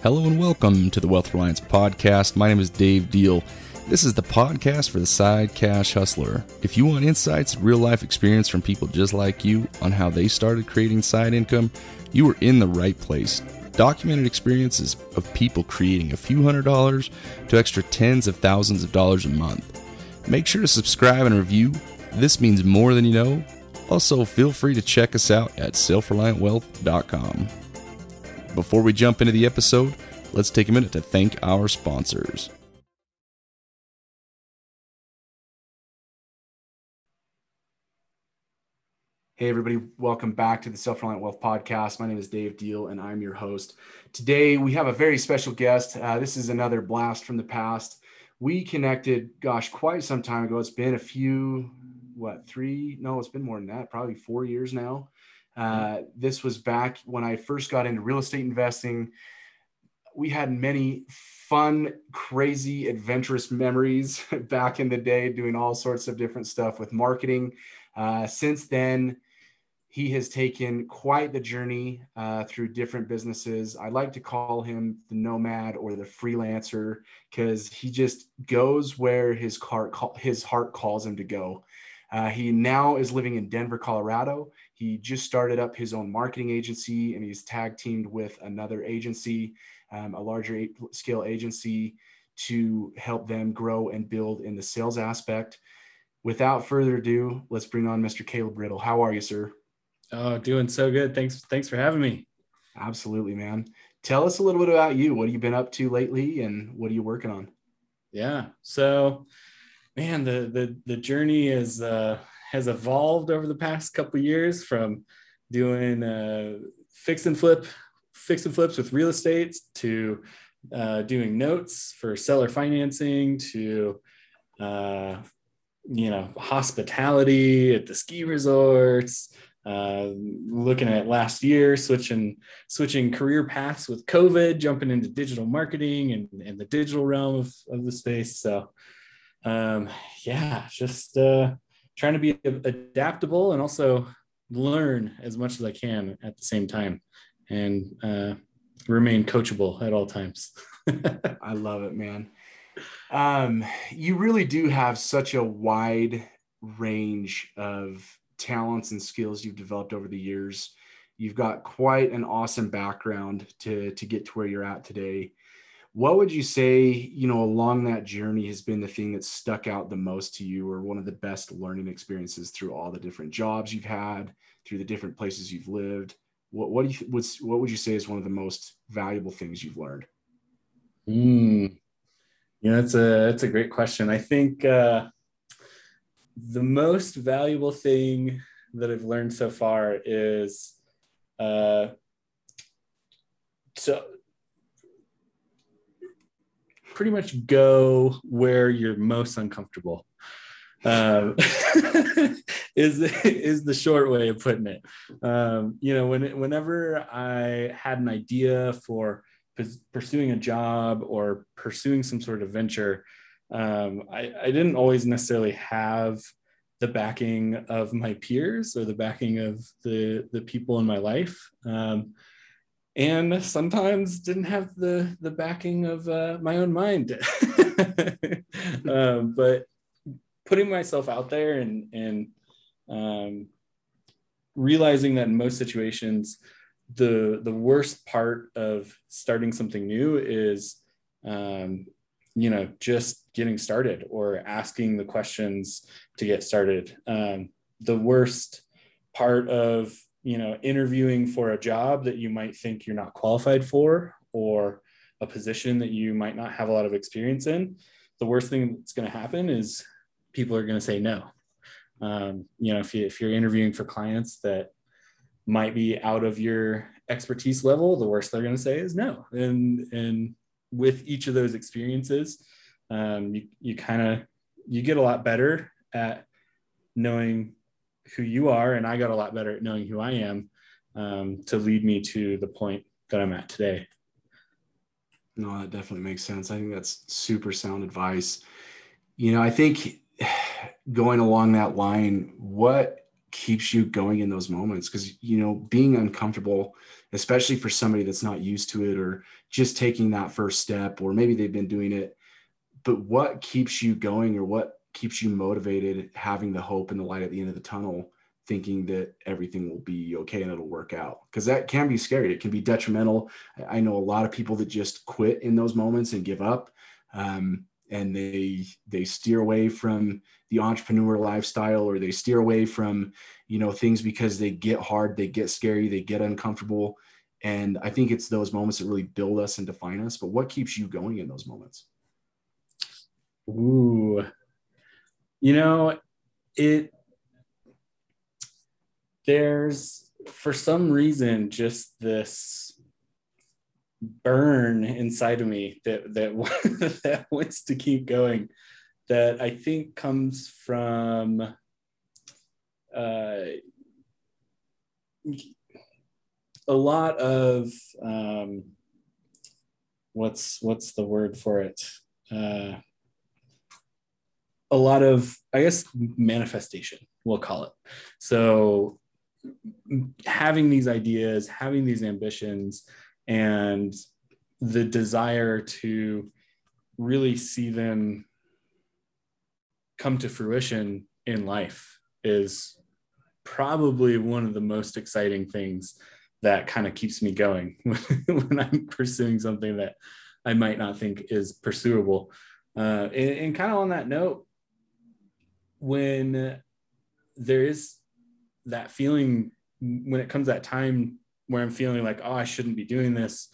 Hello and welcome to the Wealth Reliance Podcast. My name is Dave Deal. This is the podcast for the side cash hustler. If you want insights real life experience from people just like you on how they started creating side income, you are in the right place. Documented experiences of people creating a few hundred dollars to extra tens of thousands of dollars a month. Make sure to subscribe and review. This means more than you know. Also, feel free to check us out at selfreliantwealth.com. Before we jump into the episode, let's take a minute to thank our sponsors. Hey, everybody, welcome back to the Self Reliant Wealth Podcast. My name is Dave Deal, and I'm your host. Today, we have a very special guest. Uh, this is another blast from the past. We connected, gosh, quite some time ago. It's been a few, what, three? No, it's been more than that, probably four years now. Uh, this was back when I first got into real estate investing. We had many fun, crazy, adventurous memories back in the day, doing all sorts of different stuff with marketing. Uh, since then, he has taken quite the journey uh, through different businesses. I like to call him the nomad or the freelancer because he just goes where his heart his heart calls him to go. Uh, he now is living in Denver, Colorado. He just started up his own marketing agency and he's tag teamed with another agency, um, a larger scale agency, to help them grow and build in the sales aspect. Without further ado, let's bring on Mr. Caleb Riddle. How are you, sir? Oh, doing so good. Thanks. Thanks for having me. Absolutely, man. Tell us a little bit about you. What have you been up to lately and what are you working on? Yeah. So man, the the the journey is uh, has evolved over the past couple years from doing uh, fix and flip, fix and flips with real estate to uh, doing notes for seller financing to uh, you know hospitality at the ski resorts uh, looking at last year switching switching career paths with covid jumping into digital marketing and, and the digital realm of, of the space. So um, yeah, just uh, trying to be adaptable and also learn as much as I can at the same time and uh, remain coachable at all times. I love it, man. Um, you really do have such a wide range of talents and skills you've developed over the years. You've got quite an awesome background to, to get to where you're at today what would you say you know along that journey has been the thing that stuck out the most to you or one of the best learning experiences through all the different jobs you've had through the different places you've lived? What, what do you what's what would you say is one of the most valuable things you've learned? Mm. yeah that's a that's a great question. I think uh, the most valuable thing that i've learned so far is uh, so pretty much go where you're most uncomfortable. Um, is is the short way of putting it. Um, you know, when whenever I had an idea for pursuing a job or pursuing some sort of venture, um, I, I didn't always necessarily have the backing of my peers or the backing of the the people in my life. Um, and sometimes didn't have the the backing of uh, my own mind. Um, but putting myself out there and and um, realizing that in most situations the the worst part of starting something new is um, you know just getting started or asking the questions to get started. Um, the worst part of you know interviewing for a job that you might think you're not qualified for or a position that you might not have a lot of experience in the worst thing that's going to happen is people are going to say no. Um, you know if, you, if you're interviewing for clients that might be out of your expertise level the worst they're going to say is no. And and with each of those experiences um, you, you kind of you get a lot better at knowing who you are, and I got a lot better at knowing who I am um, to lead me to the point that I'm at today. No, that definitely makes sense. I think that's super sound advice. You know, I think going along that line, what keeps you going in those moments because you know being uncomfortable especially for somebody that's not used to it or just taking that first step or maybe they've been doing it but what keeps you going or what keeps you motivated having the hope and the light at the end of the tunnel thinking that everything will be okay and it'll work out. Because that can be scary. It can be detrimental. I know a lot of people that just quit in those moments and give up um, and they they steer away from the entrepreneur lifestyle or they steer away from you know things because they get hard they get scary they get uncomfortable. And i think it's those moments that really build us and define us. But what keeps you going in those moments? Ooh you know it there's for some reason just this burn inside of me that that that wants to keep going that I think comes from uh, a lot of um, what's what's the word for it? Uh, a lot of i guess manifestation we'll call it so having these ideas having these ambitions and the desire to really see them come to fruition in life is probably one of the most exciting things that kind of keeps me going when I'm pursuing something that I might not think is pursuable. Uh, and, and kind of on that note, when there is that feeling, when it comes that time where I'm feeling like, oh, I shouldn't be doing this,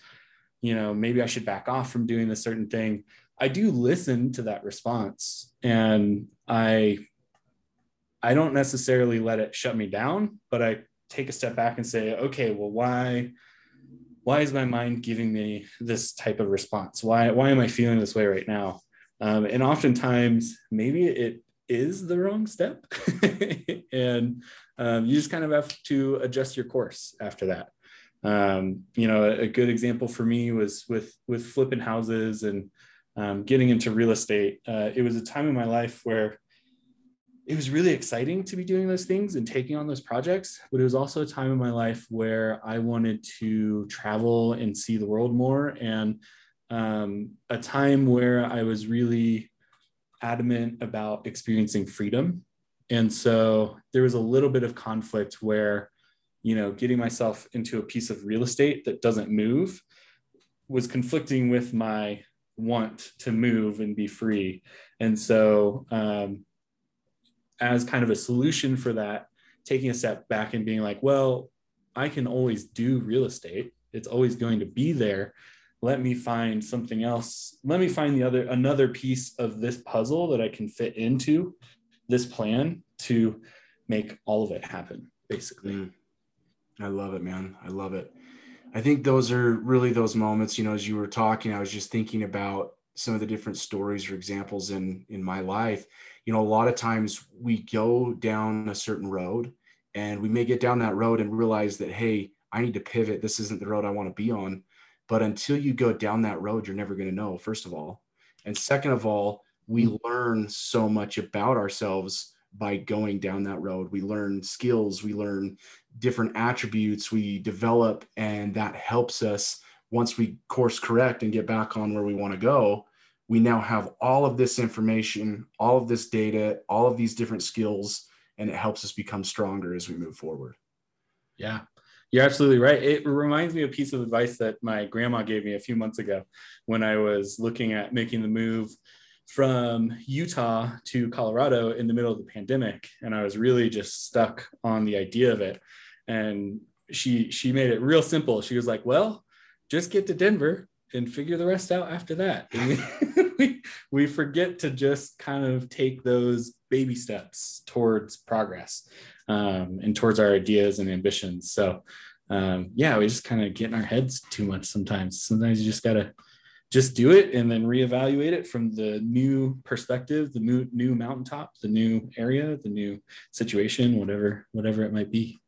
you know, maybe I should back off from doing this certain thing. I do listen to that response and I I don't necessarily let it shut me down, but I take a step back and say, okay, well, why why is my mind giving me this type of response? Why why am I feeling this way right now? Um, and oftentimes, maybe it is the wrong step, and um, you just kind of have to adjust your course after that. Um, you know, a, a, good example for me was with with flipping houses and um, getting into real estate. Uh, it was a time in my life where it was really exciting to be doing those things and taking on those projects, but it was also a time in my life where I wanted to travel and see the world more, and um, a time where I was really adamant about experiencing freedom. And so there was a little bit of conflict where, you know, getting myself into a piece of real estate that doesn't move was conflicting with my want to move and be free. And so, um, as kind of a solution for that, taking a step back and being like, well, I can always do real estate. It's always going to be there. Let me find something else. Let me find the other another piece of this puzzle that I can fit into this plan to make all of it happen, basically. Mm. I love it, man. I love it. I think those are really those moments, you know, as you were talking, I was just thinking about some of the different stories or examples in in my life. You know, a lot of times we go down a certain road and we may get down that road and realize that hey, I need to pivot. This isn't the road I want to be on. But until you go down that road, you're never going to know, first of all. And second of all, we mm. learn so much about ourselves by going down that road. We learn skills, we learn different attributes, we develop, and that helps us once we course correct and get back on where we want to go. We now have all of this information, all of this data, all of these different skills, and it helps us become stronger as we move forward. Yeah, you're absolutely right. It reminds me of a piece of advice that my grandma gave me a few months ago when I was looking at making the move from Utah to Colorado in the middle of the pandemic, and I was really just stuck on the idea of it. And she she made it real simple. She was like, "Well, just get to Denver and figure the rest out after that." we, we forget to just kind of take those baby steps towards progress um, and towards our ideas and ambitions. So, um, yeah, we just kind of get in our heads too much sometimes. Sometimes you just gotta just do it and then reevaluate it from the new perspective, the new new mountaintop, the new area, the new situation, whatever whatever it might be.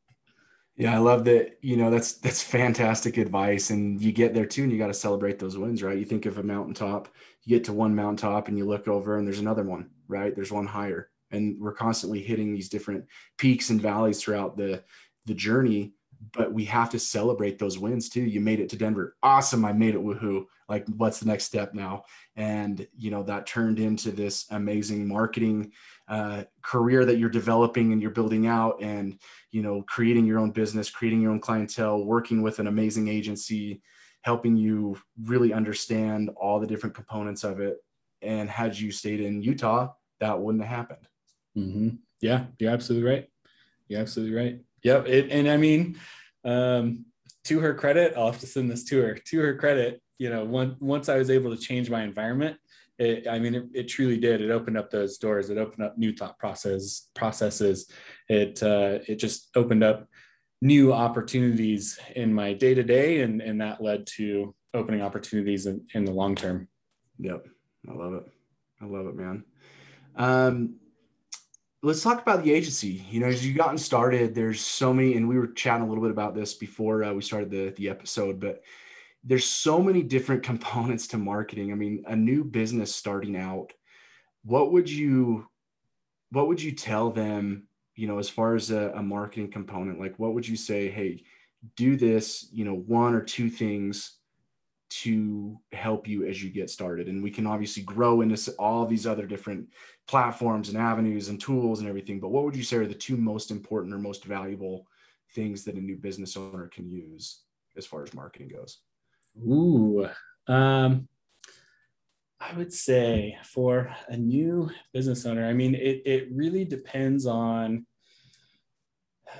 Yeah, I love that. You know, that's that's fantastic advice. And you get there too, and you got to celebrate those wins, right? You think of a mountaintop, you get to one mountaintop and you look over and there's another one, right? There's one higher. And we're constantly hitting these different peaks and valleys throughout the the journey but we have to celebrate those wins too. You made it to denver. Awesome. I made it. Woohoo. Like what's the next step now? And you know that turned into this amazing marketing uh, career that you're developing and you're building out and you know creating your own business creating your own clientele working with an amazing agency helping you really understand all the different components of it. And had you stayed in utah that wouldn't have happened mm-hmm. yeah you're absolutely right you're absolutely right yep it, and i mean um, to her credit i'll have to send this to her to her credit you know one, once i was able to change my environment it, I mean, it, it, truly did. It opened up those doors. It opened up new thought process processes. It uh, it just opened up new opportunities in my day to day, and and that led to opening opportunities in, in the long term. Yep, I love it. I love it, man. Um, let's talk about the agency. You know, as you've gotten started, there's so many, and we were chatting a little bit about this before uh, we started the the episode, but there's so many different components to marketing. I mean, a new business starting out, what would you what would you tell them, you know, as far as a, a marketing component? Like what would you say, hey, do this, you know, one or two things to help you as you get started. And we can obviously grow into all these other different platforms and avenues and tools and everything but what would you say are the two most important or most valuable things that a new business owner can use as far as marketing goes? Ooh, um, I would say for a new business owner, I mean, it, it really depends on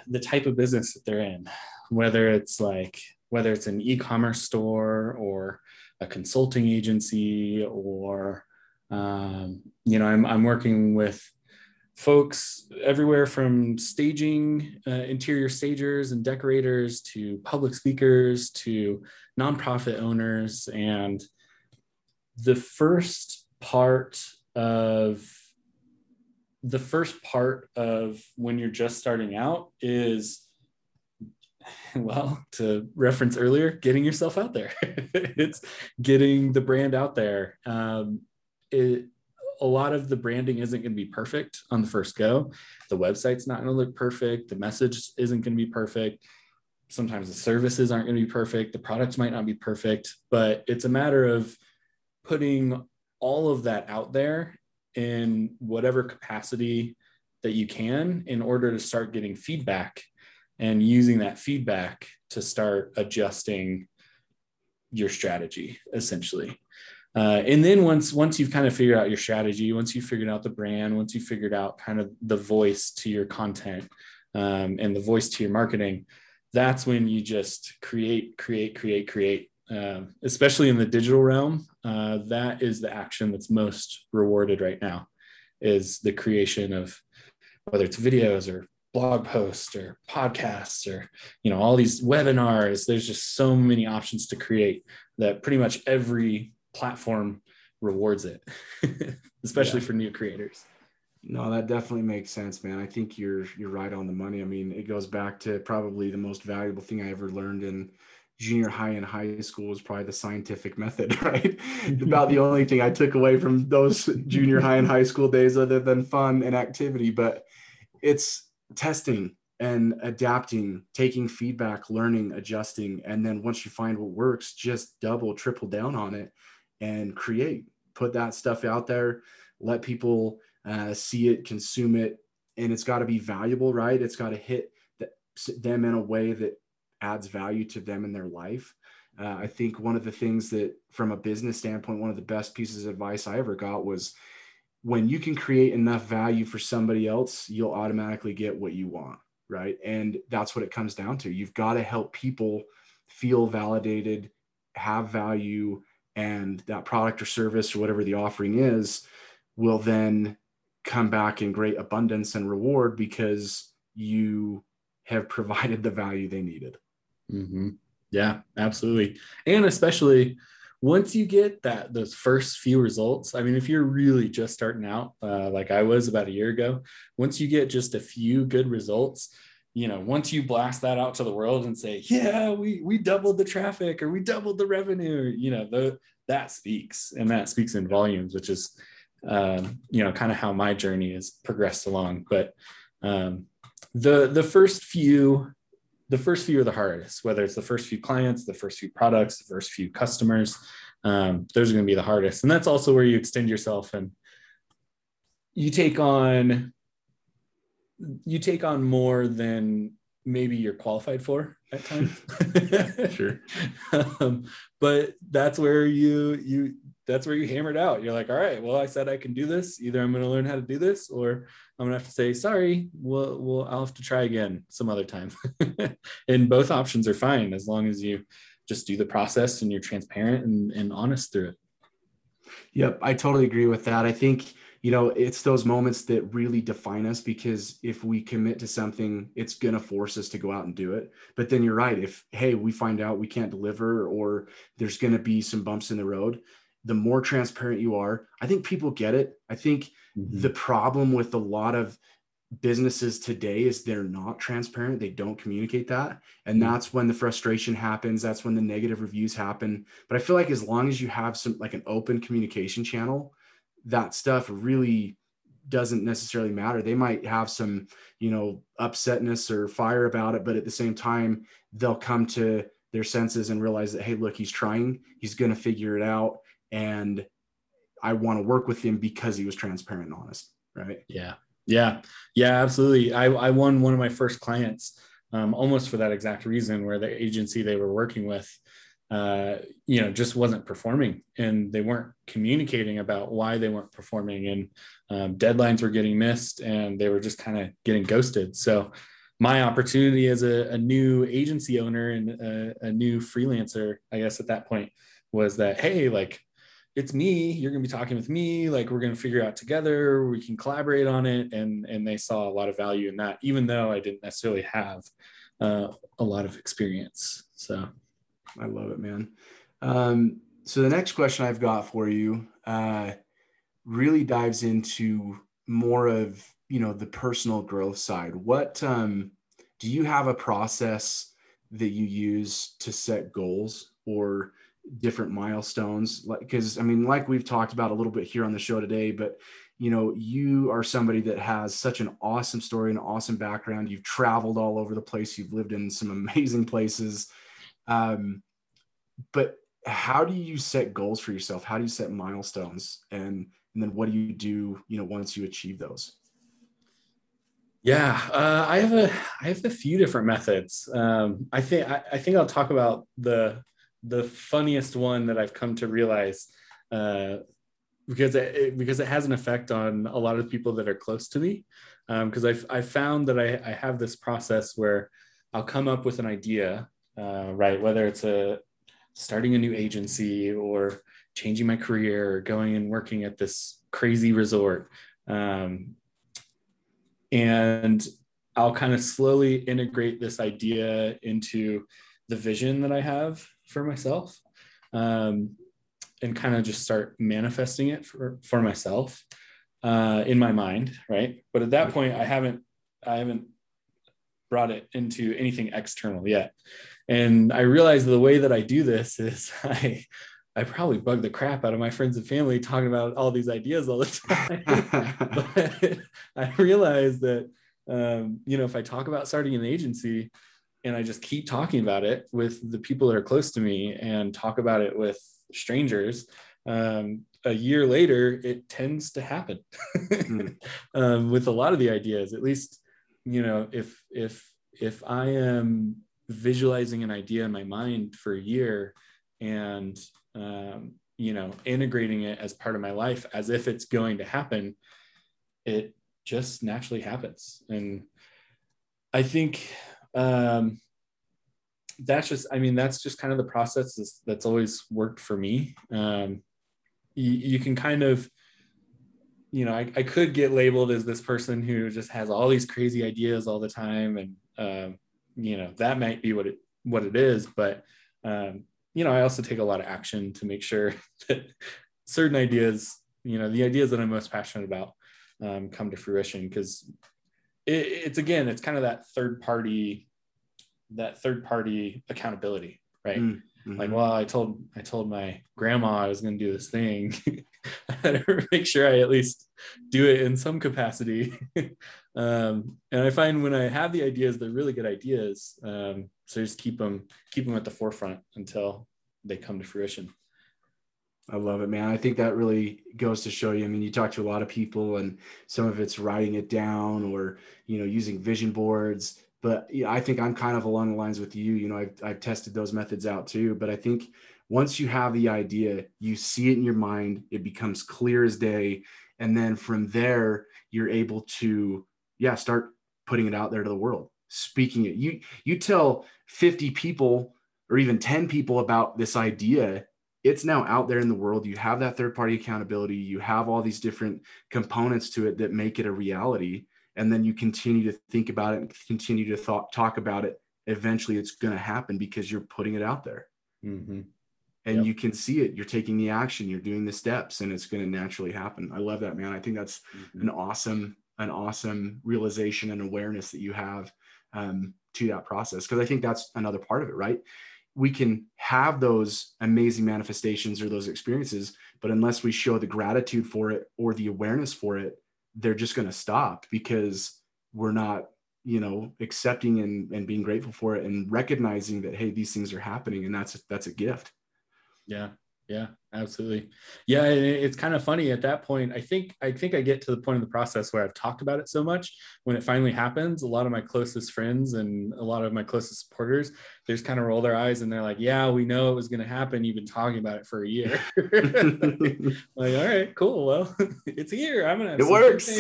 the type of business that they're in, whether it's like, whether it's an e-commerce store or a consulting agency or, um, you know, I'm, I'm working with folks everywhere from staging uh, interior stagers and decorators to public speakers to nonprofit owners. And the first part of the first part of when you're just starting out is well to reference earlier getting yourself out there it's getting the brand out there um, it, a lot of the branding isn't going to be perfect on the first go. The website's not going to look perfect. The message isn't going to be perfect. Sometimes the services aren't going to be perfect. The products might not be perfect, but it's a matter of putting all of that out there in whatever capacity that you can in order to start getting feedback and using that feedback to start adjusting your strategy essentially uh, and then once once you've kind of figured out your strategy, once you've figured out the brand, once you've figured out kind of the voice to your content um, and the voice to your marketing, that's when you just create, create, create, create. Um, especially in the digital realm, uh, that is the action that's most rewarded right now, is the creation of whether it's videos or blog posts or podcasts or you know all these webinars. There's just so many options to create that pretty much every platform rewards it, especially yeah. for new creators. No, that definitely makes sense, man. I think you're you're right on the money. I mean, it goes back to probably the most valuable thing I ever learned in junior high and high school was probably the scientific method, right? About the only thing I took away from those junior high and high school days other than fun and activity, but it's testing and adapting, taking feedback, learning, adjusting, and then once you find what works, just double, triple down on it and create. Put that stuff out there let people uh, see it consume it and it's got to be valuable right? It's got to hit the, them in a way that adds value to them in their life. Uh, i think one of the things that from a business standpoint one of the best pieces of advice i ever got was when you can create enough value for somebody else you'll automatically get what you want right and that's what it comes down to you've got to help people feel validated have value and that product or service or whatever the offering is will then come back in great abundance and reward because you have provided the value they needed. Mm-hmm. Yeah, absolutely. And especially once you get that those first few results, I mean, if you're really just starting out, uh, like I was about a year ago, once you get just a few good results, you know, once you blast that out to the world and say, yeah, we we doubled the traffic or we doubled the revenue, you know, the, that speaks and that speaks in volumes, which is um, you know, kind of how my journey has progressed along. But um, the the first few, the first few are the hardest. Whether it's the first few clients, the first few products, the first few customers, um, those are going to be the hardest. And that's also where you extend yourself and you take on you take on more than maybe you're qualified for at times. sure. Um, but that's where you you that's where you hammered out. You're like, all right, well, I said I can do this. Either I'm going to learn how to do this, or I'm gonna have to say sorry. We'll, we'll I'll have to try again some other time. and both options are fine as long as you just do the process and you're transparent and, and honest through it. Yep, I totally agree with that. I think you know it's those moments that really define us because if we commit to something it's going to force us to go out and do it but then you're right if hey we find out we can't deliver or there's going to be some bumps in the road the more transparent you are i think people get it i think mm-hmm. the problem with a lot of businesses today is they're not transparent they don't communicate that and mm-hmm. that's when the frustration happens that's when the negative reviews happen but i feel like as long as you have some like an open communication channel that stuff really doesn't necessarily matter. They might have some, you know, upsetness or fire about it, but at the same time, they'll come to their senses and realize that, hey, look, he's trying, he's going to figure it out. And I want to work with him because he was transparent and honest. Right. Yeah. Yeah. Yeah. Absolutely. I, I won one of my first clients um, almost for that exact reason where the agency they were working with uh, you know, just wasn't performing and they weren't communicating about why they weren't performing and um, deadlines were getting missed and they were just kind of getting ghosted. So my opportunity as a, a new agency owner and a, a, new freelancer, I guess at that point was that, Hey, like it's me, you're going to be talking with me. Like we're going to figure out together, we can collaborate on it. And, and they saw a lot of value in that, even though I didn't necessarily have uh, a lot of experience. So I love it, man. Um, so the next question I've got for you uh, really dives into more of you know the personal growth side. What um, do you have a process that you use to set goals or different milestones? Like, because I mean, like we've talked about a little bit here on the show today, but you know, you are somebody that has such an awesome story, an awesome background. You've traveled all over the place. You've lived in some amazing places. Um, but how do you set goals for yourself? How do you set milestones? And and then what do you do, you know, once you achieve those? Yeah, uh, I have a I have a few different methods. Um, I think I, I, think I'll talk about the the funniest one that I've come to realize uh, because it, because it has an effect on a lot of people that are close to me. Because um, I've I found that I, I have this process where I'll come up with an idea, uh, right? Whether it's a starting a new agency or changing my career or going and working at this crazy resort. Um, and I'll kind of slowly integrate this idea into the vision that I have for myself um, and kind of just start manifesting it for, for myself uh, in my mind. Right. But at that point, I haven't, I haven't brought it into anything external yet. And I realized the way that I do this is I I probably bug the crap out of my friends and family talking about all these ideas all the time. but I realized that um, you know if I talk about starting an agency and I just keep talking about it with the people that are close to me and talk about it with strangers, um, a year later it tends to happen mm. um, with a lot of the ideas. At least you know if if if I am visualizing an idea in my mind for a year and um, you know integrating it as part of my life as if it's going to happen it just naturally happens and i think um, that's just i mean that's just kind of the process that's, always worked for me. Um, you, you, can kind of you know I, I could get labeled as this person who just has all these crazy ideas all the time and um, you know that might be what it what it is but um, you know i also take a lot of action to make sure that certain ideas you know the ideas that i'm most passionate about um, come to fruition because it, it's again it's kind of that third party that third party accountability right mm. Mm-hmm. Like, well, I told I told my grandma I was going to do this thing. I to make sure I at least do it in some capacity. um, and I find when I have the ideas, they're really good ideas. Um, so just keep them keep them at the forefront until they come to fruition. I love it, man. I think that really goes to show you. I mean, you talk to a lot of people, and some of it's writing it down or you know using vision boards. But I think I'm kind of along the lines with you. You know, I've I've tested those methods out too. But I think once you have the idea, you see it in your mind, it becomes clear as day, and then from there you're able to yeah start putting it out there to the world, speaking it. You you tell 50 people or even 10 people about this idea it's now out there in the world. You have that third party accountability. You have all these different components to it that make it a reality. And then you continue to think about it and continue to thought, talk about it. Eventually, it's going to happen because you're putting it out there. Mm-hmm. And yep. you can see it. You're taking the action. You're doing the steps, and it's going to naturally happen. I love that, man. I think that's mm-hmm. an awesome, an awesome realization and awareness that you have um, to that process. Because I think that's another part of it, right? We can have those amazing manifestations or those experiences, but unless we show the gratitude for it or the awareness for it, they're just going to stop because we're not, you know, accepting and, and being grateful for it and recognizing that, hey, these things are happening and that's, that's a gift. Yeah. Yeah, absolutely. Yeah, it's kind of funny at that point. I think I think I get to the point of the process where I've talked about it so much. When it finally happens, a lot of my closest friends and a lot of my closest supporters, they just kind of roll their eyes and they're like, "Yeah, we know it was going to happen. You've been talking about it for a year." like, all right, cool. Well, it's here. I'm gonna. It works.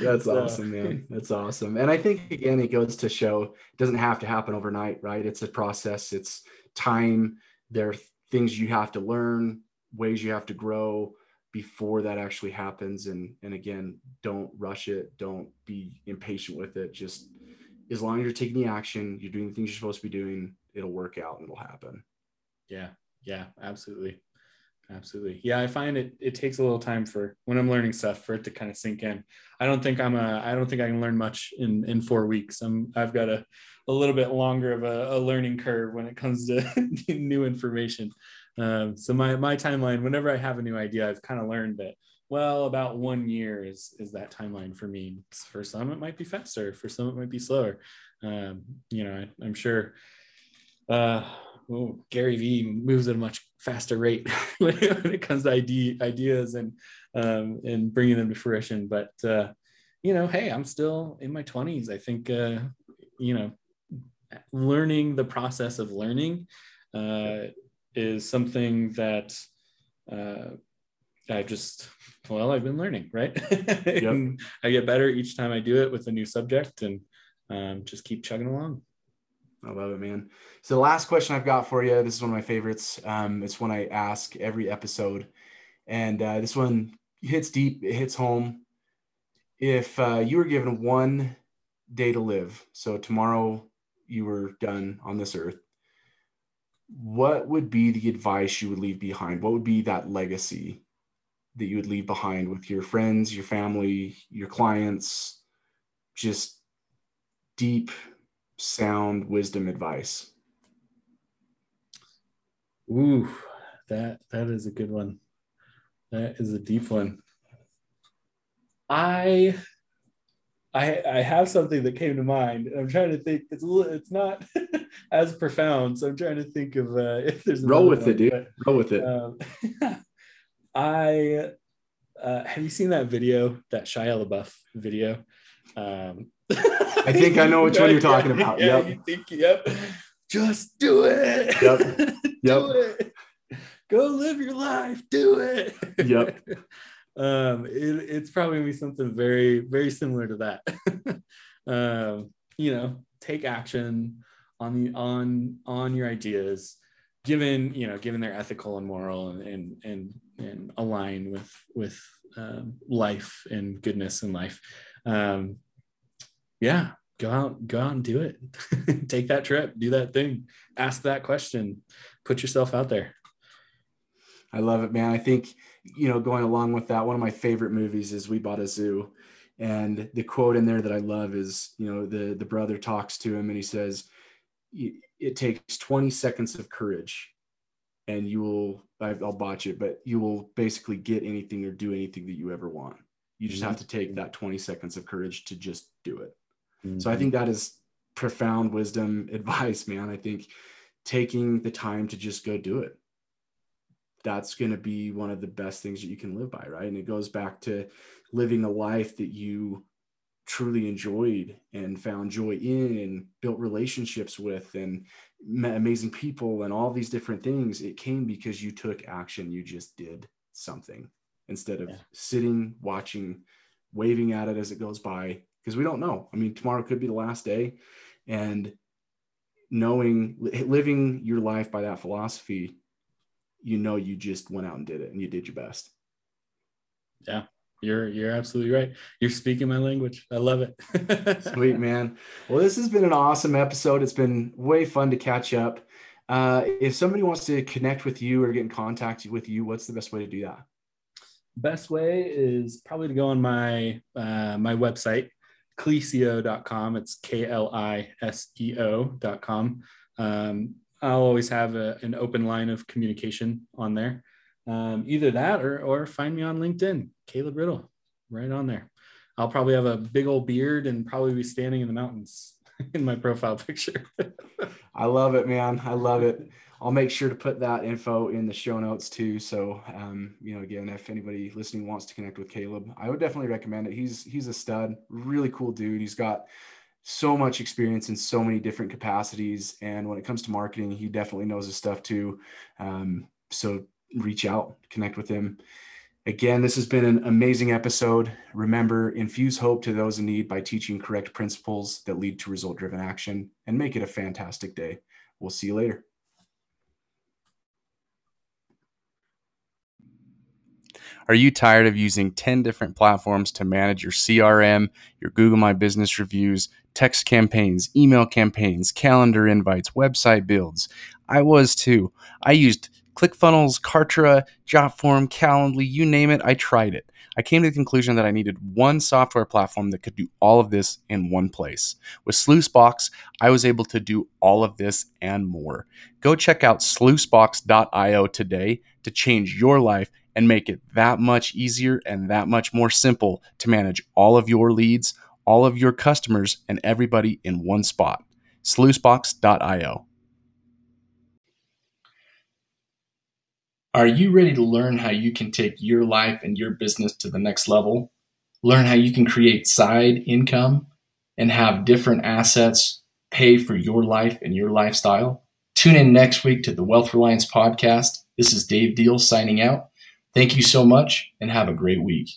That's so. awesome, man. That's awesome. And I think again, it goes to show it doesn't have to happen overnight, right? It's a process. It's time. There things you have to learn, ways you have to grow before that actually happens. And and again, don't rush it. Don't be impatient with it. Just as long as you're taking the action, you're doing the things you're supposed to be doing, it'll work out and it'll happen. Yeah. Yeah, absolutely. Absolutely. Yeah, I find it it takes a little time for when I'm learning stuff for it to kind of sink in. I don't think I'm a I don't think I can learn much in in 4 weeks. I'm I've got a a little bit longer of a, a learning curve when it comes to new information. Um, so my my timeline, whenever I have a new idea, I've kind of learned that well, about one year is is that timeline for me. For some, it might be faster. For some, it might be slower. Um, you know, I, am sure. Uh, well, Gary Vee moves at a much faster rate when it comes to idea, ideas and um, and bringing them to fruition. But uh, you know, hey, I'm still in my 20s. I think uh, you know, learning the process of learning uh, is something that uh, I just well, I've been learning, right? Yep. I get better each time I do it with a new subject, and um, just keep chugging along. I love it, man. So the last question I've got for you, this is one of my favorites. Um, it's one I ask every episode, and uh, this one hits deep. It hits home. If uh, you were given one day to live, so tomorrow you were done on this earth, what would be the advice you would leave behind? What would be that legacy that you would leave behind with your friends, your family, your clients? Just deep sound wisdom advice? Ooh, that that is a good one. That is a deep one. I I I have something that came to mind. I'm trying to think. It's a little, it's not as profound, so I'm trying to think of uh, if there's roll with one, it, dude. But, roll with it. Um, I uh, have you seen that video, that Shia LaBeouf video? Um, I think I know which one you're talking about. Yeah, yep. You think, yep. Just do it. Yep. do it. Go live your life. Do it. Yep. um, it, it's probably gonna be something very, very similar to that. um, you know, take action on the on on your ideas, given you know, given their ethical and moral and and and, and align with with um, life and goodness in life. Um, yeah, go out, go out and do it. Take that trip, do that thing, ask that question, put yourself out there. I love it, man. I think, you know, going along with that, one of my favorite movies is We Bought a Zoo. And the quote in there that I love is, you know, the the brother talks to him and he says, it takes 20 seconds of courage and you will i'll botch it but you will basically get anything or do anything that you ever want you just mm-hmm. have to take that 20 seconds of courage to just do it mm-hmm. so i think that is profound wisdom advice man. I think taking the time to just go do it. That's going to be one of the best things that you can live by right? And it goes back to living a life that you truly enjoyed and found joy in and built relationships with and met amazing people and all these different things. It came because you took action. You just did something instead of yeah. sitting watching waving at it as it goes by because we don't know i mean tomorrow could be the last day and knowing living your life by that philosophy you know you just went out and did it and you did your best yeah you're you're absolutely right. You're speaking my language. I love it. Sweet man. Well, this has been an awesome episode. It's been way fun to catch up. Uh, if somebody wants to connect with you or get in contact with you, what's the best way to do that? Best way is probably to go on my uh, my website, kliseo.com. It's K L I S E O.com. Um, I'll always have a, an open line of communication on there. Um, either that or, or find me on LinkedIn, Caleb Riddle, right on there. I'll probably have a big old beard and probably be standing in the mountains in my profile picture. I love it, man. I love it. I'll make sure to put that info in the show notes too. So, um, you know, again, if anybody listening wants to connect with Caleb, I would definitely recommend it. He's he's a stud, really cool dude. He's got so much experience in so many different capacities, and when it comes to marketing, he definitely knows his stuff too. Um, so reach out, connect with him. Again, this has been an amazing episode. Remember, infuse hope to those in need by teaching correct principles that lead to result driven action and make it a fantastic day. We'll see you later. Are you tired of using 10 different platforms to manage your CRM, your Google My Business reviews, text campaigns, email campaigns, calendar invites, website builds? I was too. I used ClickFunnels, Kartra, Jotform, Calendly, you name it, I tried it. I came to the conclusion that I needed one software platform that could do all of this in one place. With Sluicebox, I was able to do all of this and more. Go check out sluicebox.io today to change your life and make it that much easier and that much more simple to manage all of your leads, all of your customers, and everybody in one spot. Sluicebox.io. Are you ready to learn how you can take your life and your business to the next level? Learn how you can create side income and have different assets pay for your life and your lifestyle? Tune in next week to the Wealth Reliance podcast. This is Dave Deal signing out. Thank you so much and have a great week.